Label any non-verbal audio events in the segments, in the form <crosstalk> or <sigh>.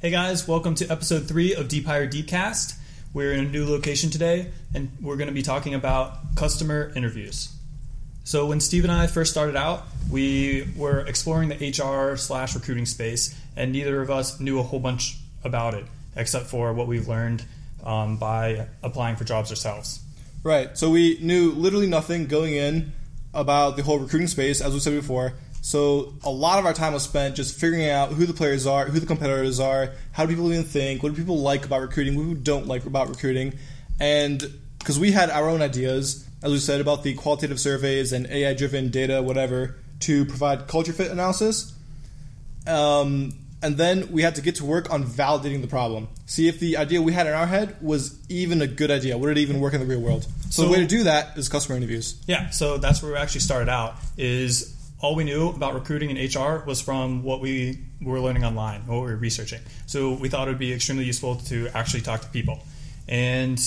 Hey guys, welcome to episode three of Deep Hire Deepcast. We're in a new location today, and we're going to be talking about customer interviews. So when Steve and I first started out, we were exploring the HR slash recruiting space, and neither of us knew a whole bunch about it, except for what we've learned um, by applying for jobs ourselves. Right. So we knew literally nothing going in about the whole recruiting space, as we said before. So a lot of our time was spent just figuring out who the players are, who the competitors are, how do people even think, what do people like about recruiting, what do people don't like about recruiting, and because we had our own ideas, as we said about the qualitative surveys and AI-driven data, whatever, to provide culture fit analysis. Um, and then we had to get to work on validating the problem. See if the idea we had in our head was even a good idea. Would it even work in the real world? So, So- the way to do that is customer interviews. Yeah, so that's where we actually started out. Is all we knew about recruiting and HR was from what we were learning online, what we were researching. So we thought it would be extremely useful to actually talk to people. And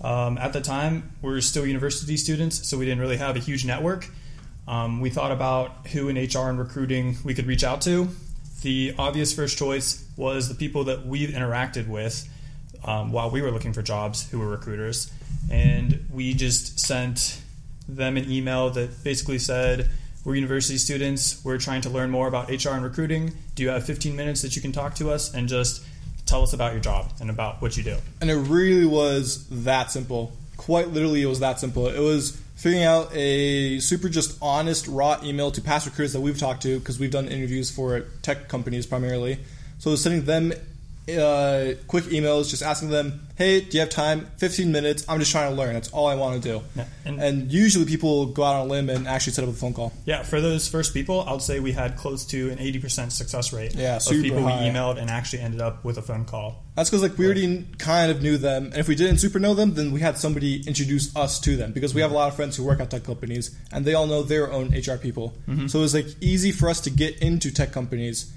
um, at the time, we were still university students, so we didn't really have a huge network. Um, we thought about who in HR and recruiting we could reach out to. The obvious first choice was the people that we've interacted with um, while we were looking for jobs who were recruiters. And we just sent them an email that basically said, We're university students. We're trying to learn more about HR and recruiting. Do you have 15 minutes that you can talk to us and just tell us about your job and about what you do? And it really was that simple. Quite literally, it was that simple. It was figuring out a super just honest, raw email to past recruiters that we've talked to because we've done interviews for tech companies primarily. So sending them uh, quick emails, just asking them, "Hey, do you have time? 15 minutes. I'm just trying to learn. That's all I want to do." Yeah, and- and, usually people go out on a limb and actually set up a phone call. Yeah, for those first people, I would say we had close to an 80% success rate Yeah, of people high. we emailed and actually ended up with a phone call. That's because like we already kind of knew them, and if we didn't super know them, then we had somebody introduce us to them because we have a lot of friends who work at tech companies, and they all know their own HR people. So it was like easy for us to get into tech companies,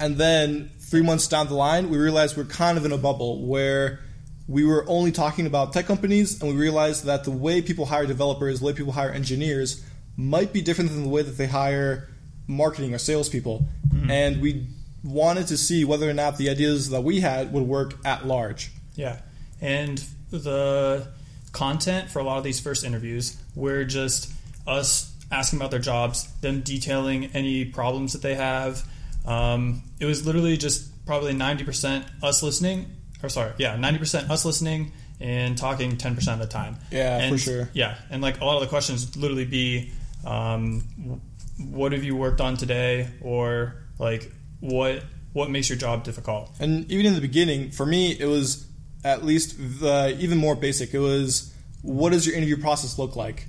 and then three months down the line, we realized we're kind of in a bubble where we were only talking about tech companies, and we realized that the way people hire developers, the way people hire engineers, might be different than the way that they hire marketing or salespeople, mm-hmm. and we wanted to see whether or not the ideas that we had would work at large. Yeah. And the content for a lot of these first interviews were just us asking about their jobs, them detailing any problems that they have. Um, it was literally just probably 90% us listening, or sorry, yeah, 90% us listening and talking 10% of the time. Yeah, for sure. Yeah. And like a lot of the questions would literally be um, what have you worked on today? Or like, what what makes your job difficult? And even in the beginning, for me, it was at least the, even more basic. It was what does your interview process look like?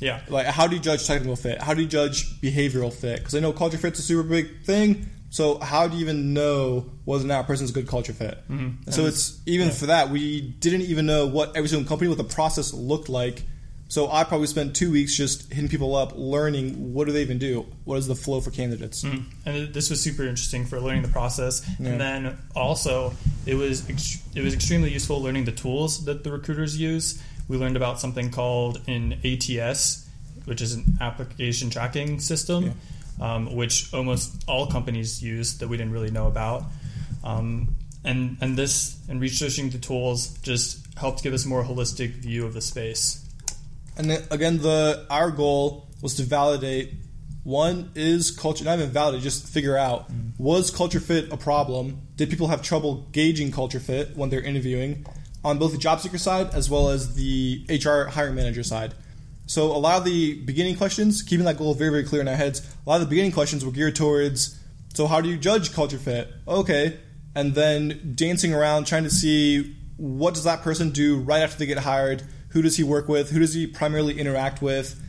Yeah. Like, how do you judge technical fit? How do you judge behavioral fit? Because I know culture fit's a super big thing. So how do you even know whether or not a person's a good culture fit? Mm-hmm. And so it's even for that we didn't even know what every single company, what the process looked like. So I probably spent two weeks just hitting people up, learning what do they even do, what is the flow for candidates. Mm. And this was super interesting for learning the process, Yeah. and then also it was ex- it was extremely useful learning the tools that the recruiters use. We learned about something called an ATS, which is an application tracking system, um, which almost all companies use that we didn't really know about. Um, and and this and researching the tools just helped give us a more holistic view of the space. And then, again, the our goal was to validate one is culture not even validate, just figure out was culture fit a problem? Did people have trouble gauging culture fit when they're interviewing on both the job seeker side as well as the HR hiring manager side? So a lot of the beginning questions, keeping that goal very, very clear in our heads, a lot of the beginning questions were geared towards so how do you judge culture fit? Okay. And then dancing around trying to see what does that person do right after they get hired? Who does he work with? Who does he primarily interact with?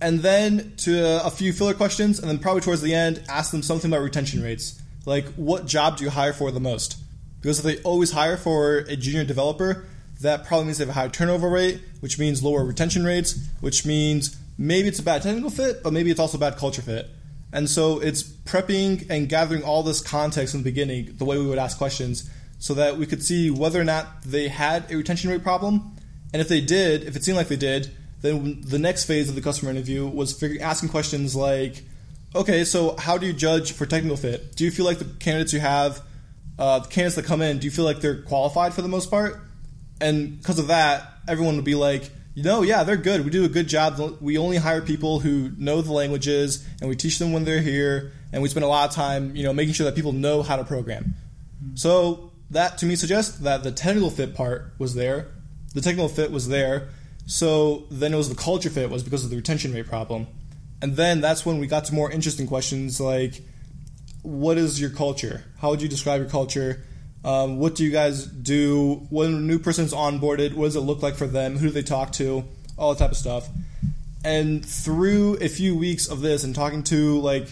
And then to a few filler questions, and then probably towards the end, ask them something about retention rates. Like, what job do you hire for the most? Because if they always hire for a junior developer, that probably means they have a higher turnover rate, which means lower retention rates, which means maybe it's a bad technical fit, but maybe it's also a bad culture fit. And so it's prepping and gathering all this context in the beginning, the way we would ask questions, so that we could see whether or not they had a retention rate problem. And if they did, if it seemed like they did, then the next phase of the customer interview was figuring, asking questions like, okay, so how do you judge for technical fit? Do you feel like the candidates you have uh, the candidates that come in, do you feel like they're qualified for the most part? And because of that, everyone would be like, you know, yeah, they're good. We do a good job. We only hire people who know the languages, and we teach them when they're here, and we spend a lot of time, you know, making sure that people know how to program. So that to me suggests that the technical fit part was there. The technical fit was there. So then it was the culture fit was because of the retention rate problem. And then that's when we got to more interesting questions like, what is your culture? How would you describe your culture? Um, what do you guys do when a new person's onboarded? What does it look like for them? Who do they talk to? All that type of stuff. And through a few weeks of this and talking to like,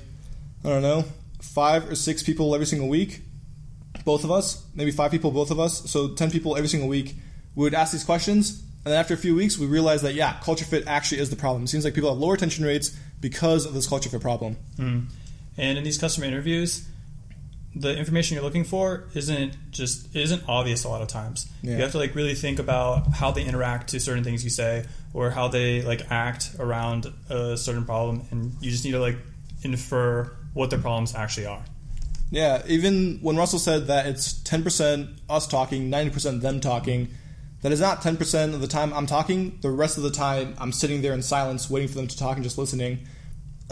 I don't know, five or six people every single week, both of us, maybe five people, both of us, so 10 people every single week, we would ask these questions. And then after a few weeks, we realized that, yeah, culture fit actually is the problem. It seems like people have lower retention rates because of this culture fit problem. Mm. And in these customer interviews, the information you're looking for isn't just isn't obvious a lot of times. Yeah. You have to like really think about how they interact to certain things you say or how they like act around a certain problem and you just need to like infer what their problems actually are. Yeah, even when Russell said that it's 10% us talking, 90% them talking, that is not 10% of the time I'm talking. The rest of the time I'm sitting there in silence waiting for them to talk and just listening.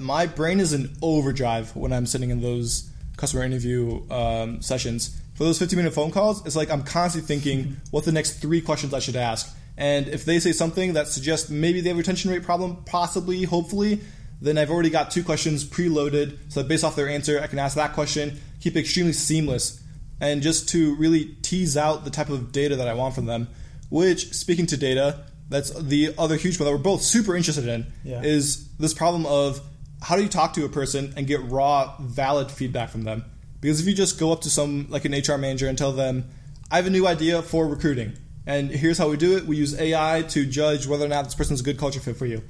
My brain is in overdrive when I'm sitting in those customer interview um, sessions. For those 15 minute phone calls, it's like I'm constantly thinking what the next three questions I should ask. And if they say something that suggests maybe they have a retention rate problem, possibly, hopefully, then I've already got two questions preloaded. So that based off their answer, I can ask that question, keep it extremely seamless, and just to really tease out the type of data that I want from them. Which, speaking to data, that's the other huge one that we're both super interested in, yeah. is this problem of how do you talk to a person and get raw, valid feedback from them? Because if you just go up to some, like an HR manager, and tell them, I have a new idea for recruiting, and here's how we do it we use AI to judge whether or not this person's a good culture fit for you.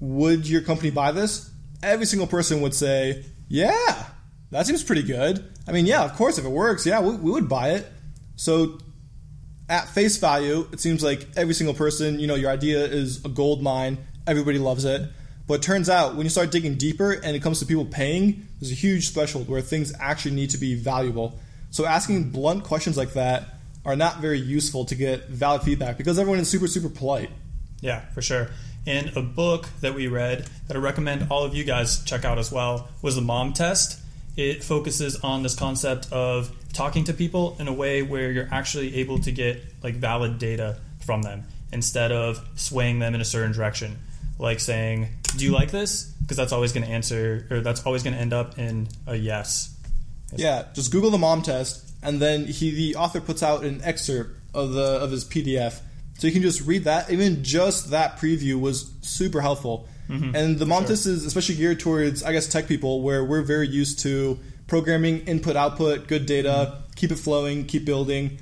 Would your company buy this? Every single person would say, Yeah, that seems pretty good. I mean, yeah, of course, if it works, yeah, we, we would buy it. So, at face value, it seems like every single person, you know, your idea is a gold mine, everybody loves it but it turns out when you start digging deeper and it comes to people paying, there's a huge threshold where things actually need to be valuable. So asking blunt questions like that are not very useful to get valid feedback because everyone is super, super polite. Yeah, for sure. And a book that we read that I recommend all of you guys check out as well was the Mom Test. It focuses on this concept of talking to people in a way where you're actually able to get like valid data from them instead of swaying them in a certain direction like saying, "Do you like this?" Because that's always going to answer, or that's always going to end up in a yes. Yeah, just Google the mom test, and then he, the author, puts out an excerpt of the of his PDF, so you can just read that. Even just that preview was super helpful. Mm-hmm. And the mom sure. test is especially geared towards, I guess, tech people, where we're very used to programming, input, output, good data, mm-hmm. keep it flowing, keep building.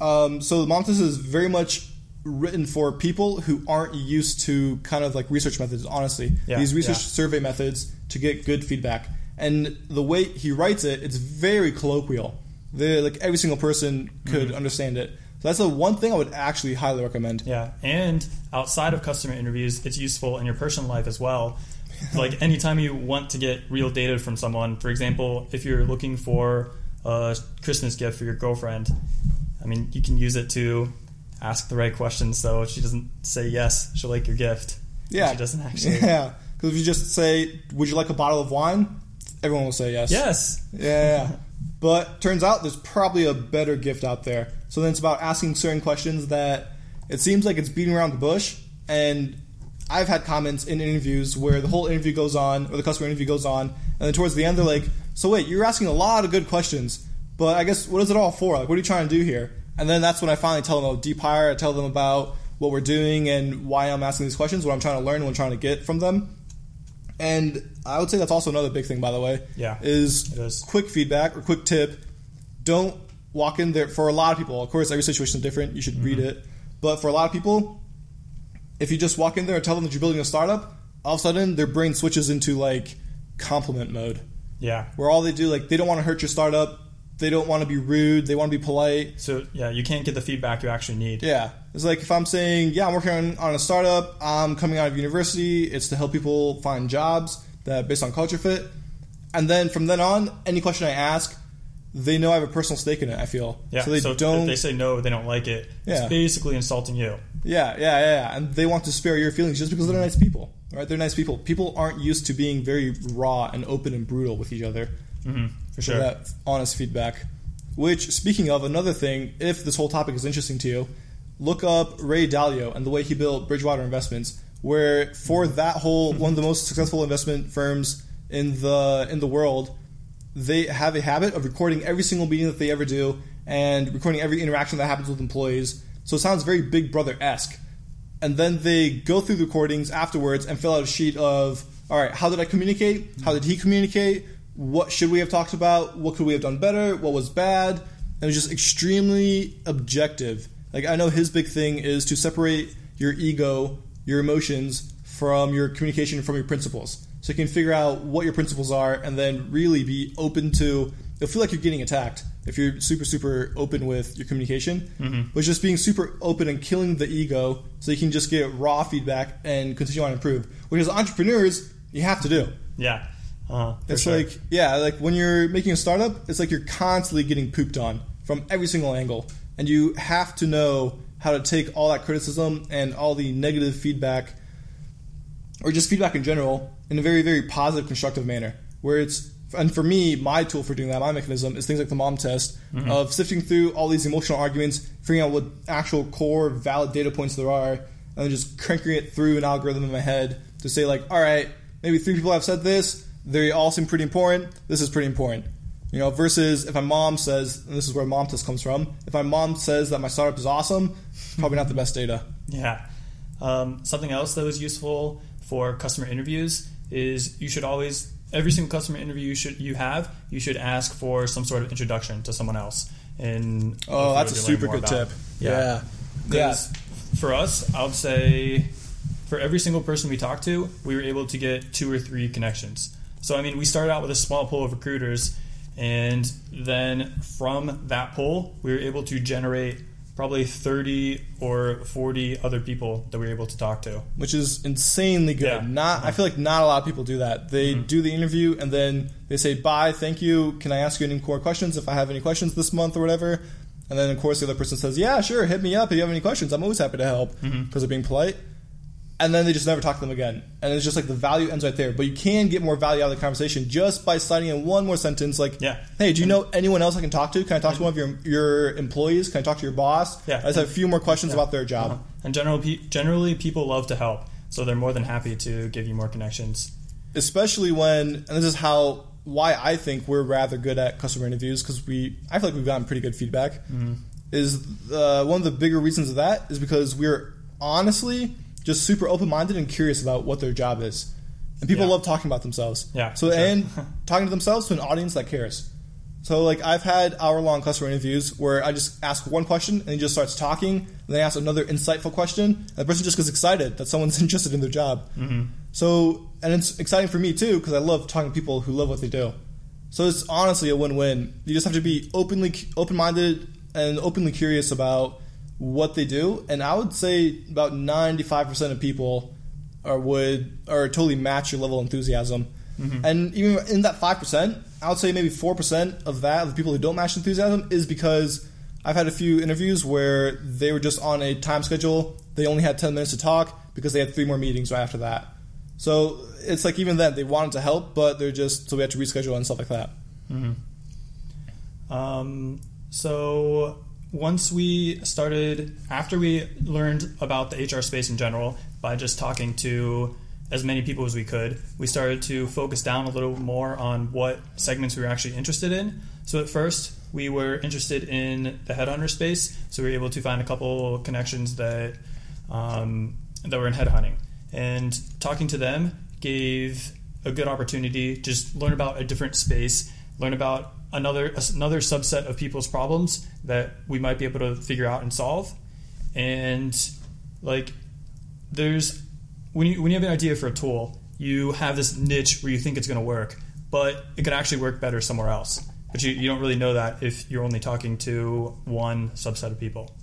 Um, so the mom test is very much written for people who aren't used to kind of like research methods honestly. Yeah, these research yeah. survey methods to get good feedback. And the way he writes it it's very colloquial. The like every single person could mm-hmm. understand it. So that's the one thing i would actually highly recommend. Yeah and outside of customer interviews it's useful in your personal life as well. <laughs> Like anytime you want to get real data from someone for example if you're looking for a christmas gift for your girlfriend i mean you can use it to ask the right questions so if she doesn't say yes, she'll like your gift. Yeah. She doesn't <laughs> actually. Yeah. Because if you just say, would you like a bottle of wine? Everyone will say yes. Yes. Yeah. yeah. <laughs> but turns out there's probably a better gift out there. So then it's about asking certain questions that it seems like it's beating around the bush. And I've had comments in interviews where the whole interview goes on, or the customer interview goes on, and then towards the end they're like, "So wait, you're asking a lot of good questions, but I guess what is it all for? Like, what are you trying to do here?" And then that's when I finally tell them about Deep Hire. I tell them about what we're doing and why I'm asking these questions, what I'm trying to learn, what I'm trying to get from them. And I would say that's also another big thing, by the way. Yeah, is, is. quick feedback or quick tip. Don't walk in there for a lot of people. Of course, every situation is different. You should mm-hmm. read it. But for a lot of people, if you just walk in there and tell them that you're building a startup, all of a sudden their brain switches into like compliment mode. Yeah, where all they do like they don't want to hurt your startup they don't want to be rude. They want to be polite. So yeah, you can't get the feedback you actually need. Yeah, it's like if I'm saying, yeah, I'm working on, on a startup. I'm coming out of university. It's to help people find jobs that based on culture fit. And then from then on, any question I ask, they know I have a personal stake in it. I feel Yeah. so they if don't. they say no, they don't like it. Yeah. It's basically insulting you. Yeah, yeah, yeah, yeah. And they want to spare your feelings just because they're nice people, right? They're nice people. People aren't used to being very raw and open and brutal with each other. hmm For sure. that honest feedback. Which, speaking of another thing, if this whole topic is interesting to you, look up Ray Dalio and the way he built Bridgewater Investments, where for that whole one of the most successful investment firms in the in the world, they have a habit of recording every single meeting that they ever do and recording every interaction that happens with employees. So it sounds very Big Brother esque. And then they go through the recordings afterwards and fill out a sheet of, all right, how did I communicate? How did he communicate? What should we have talked about? What could we have done better? What was bad? And it was just extremely objective. Like I know his big thing is to separate your ego, your emotions from your communication from your principles. So you can figure out what your principles are and then really be open to you'll feel like you're getting attacked if you're super super open with your communication mm-hmm. but just being super open and killing the ego so you can just get raw feedback and continue on and improve which as entrepreneurs you have to do Yeah. Uh, it's sure. like yeah like when you're making a startup it's like you're constantly getting pooped on from every single angle. And you have to know how to take all that criticism and all the negative feedback or just feedback in general in a very very positive constructive manner. Where it's and for me my tool for doing that my mechanism is things like the mom test of sifting through all these emotional arguments figuring out what actual core valid data points there are and then just cranking it through an algorithm in my head to say like all right maybe three people have said this they all seem pretty important this is pretty important you know versus if my mom says and this is where mom test comes from if my mom says that my startup is awesome <laughs> probably not the best data Yeah. Um, something else that was useful for customer interviews is you should always every single customer interview you should you have you should ask for some sort of introduction to someone else. And oh that's a super good more tip about. yeah Because for us, I would say for every single person we talked to, we were able to get two or three connections. So I mean, we started out with a small pool of recruiters, and then from that pool, we were able to generate probably 30 or 40 other people that we were able to talk to. which is insanely good. Yeah. Not, I feel like not a lot of people do that. They Mm-hmm. do the interview and then they say bye, thank you. Can I ask you any more questions if I have any questions this month or whatever? And then of course the other person says, yeah, sure, hit me up if you have any questions. I'm always happy to help because Mm-hmm. they're being polite. And then they just never talk to them again. And it's just like the value ends right there. But you can get more value out of the conversation just by sliding in one more sentence like, Yeah. hey, do you know anyone else I can talk to? Can I talk to one of your your employees? Can I talk to your boss? Yeah. I just have a few more questions about their job. Uh-huh. And general, generally, people love to help, so they're more than happy to give you more connections. especially when and this is how why I think we're rather good at customer interviews because we I feel like we've gotten pretty good feedback Mm-hmm. is uh, one of the bigger reasons of that is because we're honestly just super open minded and curious about what their job is and people Yeah. love talking about themselves Yeah, so sure. and <laughs> talking to themselves to an audience that cares so like I've had hour long customer interviews where I just ask one question and he just starts talking and then I ask another insightful question and the person just gets excited that someone's <laughs> interested in their job mm-hmm. so, and it's exciting for me too because I love talking to people who love what they do. So it's honestly a win-win. You just have to be openly open-minded and openly curious about what they do. And I would say about 95% of people are would or totally match your level of enthusiasm. And even in that 5%, I would say maybe 4% of that of the people who don't match enthusiasm is because I've had a few interviews where they were just on a time schedule. They only had 10 minutes to talk because they had three more meetings right after that. So it's like even then they wanted to help, but they're just so we had to reschedule and stuff like that. Um, so once we started, after we learned about the HR space in general by just talking to as many people as we could, we started to focus down a little more on what segments we were actually interested in. So at first, we were interested in the headhunter space, so we were able to find a couple connections that um, that were in headhunting, and talking to them gave a good opportunity to just learn about a different space, learn about another another subset of people's problems that we might be able to figure out and solve, and like there's when you when you have an idea for a tool, you have this niche where you think it's going to work, but it could actually work better somewhere else. But you, you don't really know that if you're only talking to one subset of people.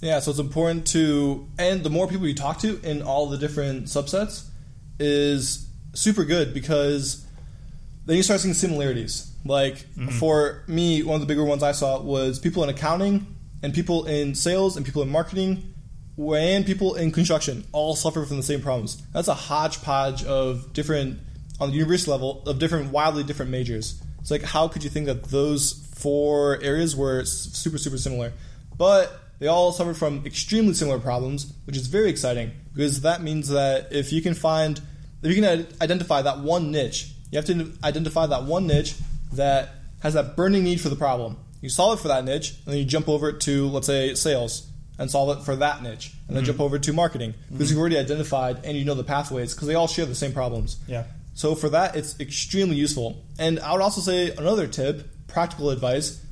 Yeah, so it's important to, and the more people you talk to in all the different subsets is super good because then you start seeing similarities. Like mm-hmm. for me, one of the bigger ones I saw was people in accounting and people in sales and people in marketing and people in construction all suffer from the same problems. That's a hodgepodge of different on the university level of different wildly different majors. It's like how could you think that those four areas were super super similar? But they all suffer from extremely similar problems, which is very exciting because that means that if you can find if you can identify that one niche, you have to identify that one niche that has that burning need for the problem. You solve it for that niche, and then you jump over to let's say sales and solve it for that niche, and then mm-hmm. jump over to marketing mm-hmm. because you've already identified and you know the pathways because they all share the same problems. Yeah. So for that, it's extremely useful. And I would also say another tip, practical advice.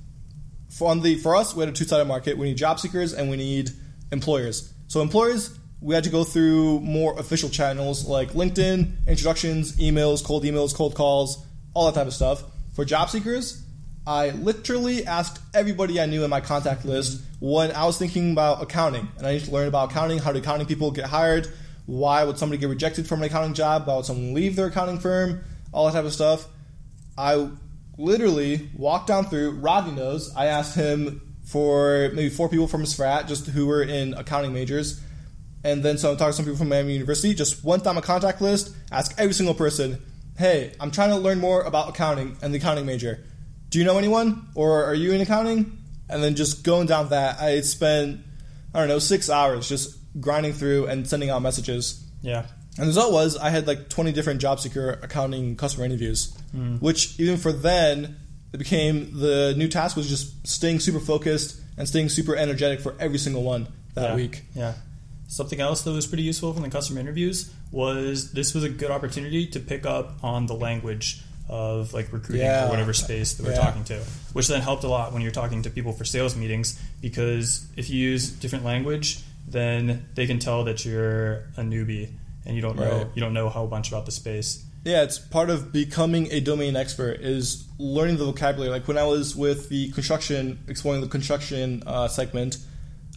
For on the for us, we had a two sided market. We need job seekers and we need employers. So employers, we had to go through more official channels like LinkedIn, introductions, emails, cold emails, cold calls, all that type of stuff. For job seekers, I literally asked everybody I knew in my contact list when I was thinking about accounting, and I need to learn about accounting. How do accounting people get hired? Why would somebody get rejected from an accounting job? Why would someone leave their accounting firm? All that type of stuff. I literally walked down through. Rodney knows. I asked him for maybe four people from his frat, just who were in accounting majors, and then so I'm talking to some people from Miami University. Just went down my contact list, asked every single person, "Hey, I'm trying to learn more about accounting and the accounting major. Do you know anyone, or are you in accounting?" And then just going down that, I spent I don't know six hours just grinding through and sending out messages. Yeah. And the result was I had like 20 different job seeker accounting customer interviews, mm. which even for then, it became the new task was just staying super focused and staying super energetic for every single one that yeah. week. Yeah. Something else that was pretty useful from the customer interviews was this was a good opportunity to pick up on the language of like recruiting Yeah. or whatever space that we're Yeah. talking to, which then helped a lot when you're talking to people for sales meetings because if you use different language, then they can tell that you're a newbie and you don't know Right. you don't know a whole bunch about the space. Yeah, it's part of becoming a domain expert is learning the vocabulary. Like when I was with the construction, exploring the construction uh, segment,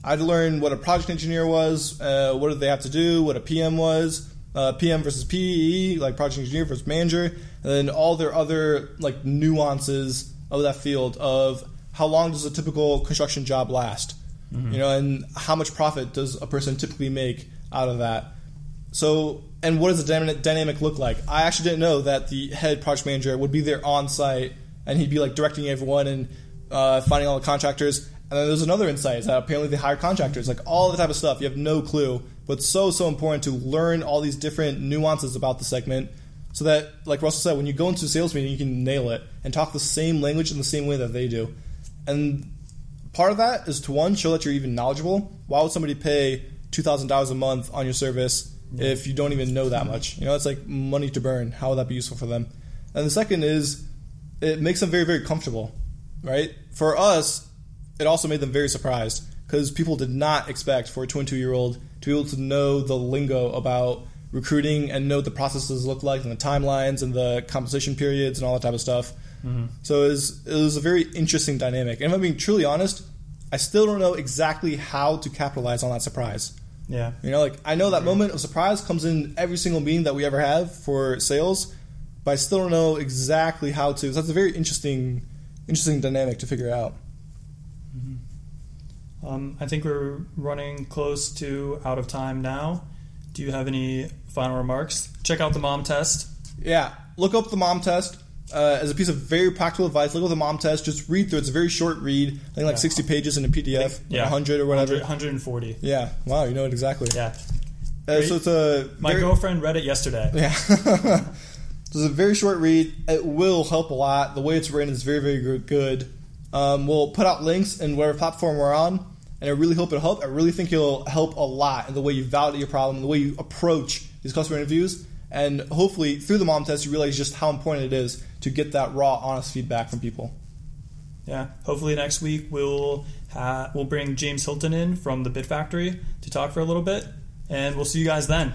I had to learn what a project engineer was, uh, what did they have to do, what a PM was, uh, PM versus PE, like project engineer versus manager, and then all their other like nuances of that field of how long does a typical construction job last, you know, and how much profit does a person typically make out of that. So, and what does the dyna- dynamic look like? I actually didn't know that the head project manager would be there on site and he'd be like directing everyone and uh, finding all the contractors. And then there's another insight is that apparently they hire contractors, like all the type of stuff. You have no clue, but so so important to learn all these different nuances about the segment, so that, like Russell said, when you go into a sales meeting, you can nail it and talk the same language in the same way that they do. And part of that is to one show that you're even knowledgeable. Why would somebody pay two thousand dollars a month on your service if you don't even know that much? You know, it's like money to burn. How would that be useful for them? And the second is it makes them very very comfortable, right? For us, it also made them very surprised because people did not expect for a 22 year old to be able to know the lingo about recruiting and know what the processes look like and the timelines and the compensation periods and all that type of stuff. Mm-hmm. So it was, it was a very interesting dynamic. And if I'm being truly honest, I still don't know exactly how to capitalize on that surprise. Yeah. You know, like I know that moment of surprise comes in every single meeting that we ever have for sales, but I still don't know exactly how to. So that's a very interesting, interesting dynamic to figure out. Um, I think we're running close to out of time now. Do you have any final remarks? Check out the mom test. Yeah, look up the mom test uh, as a piece of very practical advice. Look up the mom test. Just read through. it. It's a very short read. I think like Yeah. 60 pages in a PDF, like 100 or whatever. 140. Yeah. Wow, you know it exactly. Yeah. Uh, so it's a My very- girlfriend read it yesterday. Yeah. <laughs> this is a very short read. It will help a lot. The way it's written is very, very good. Um, we'll put out links in whatever platform we're on, and I really hope it'll help. I really think it'll help a lot in the way you validate your problem, the way you approach these customer interviews, and hopefully through the mom test you realize just how important it is to get that raw, honest feedback from people. Yeah. Hopefully next week we'll ha- we'll bring James Hilton in from the Bit Factory to talk for a little bit, and we'll see you guys then.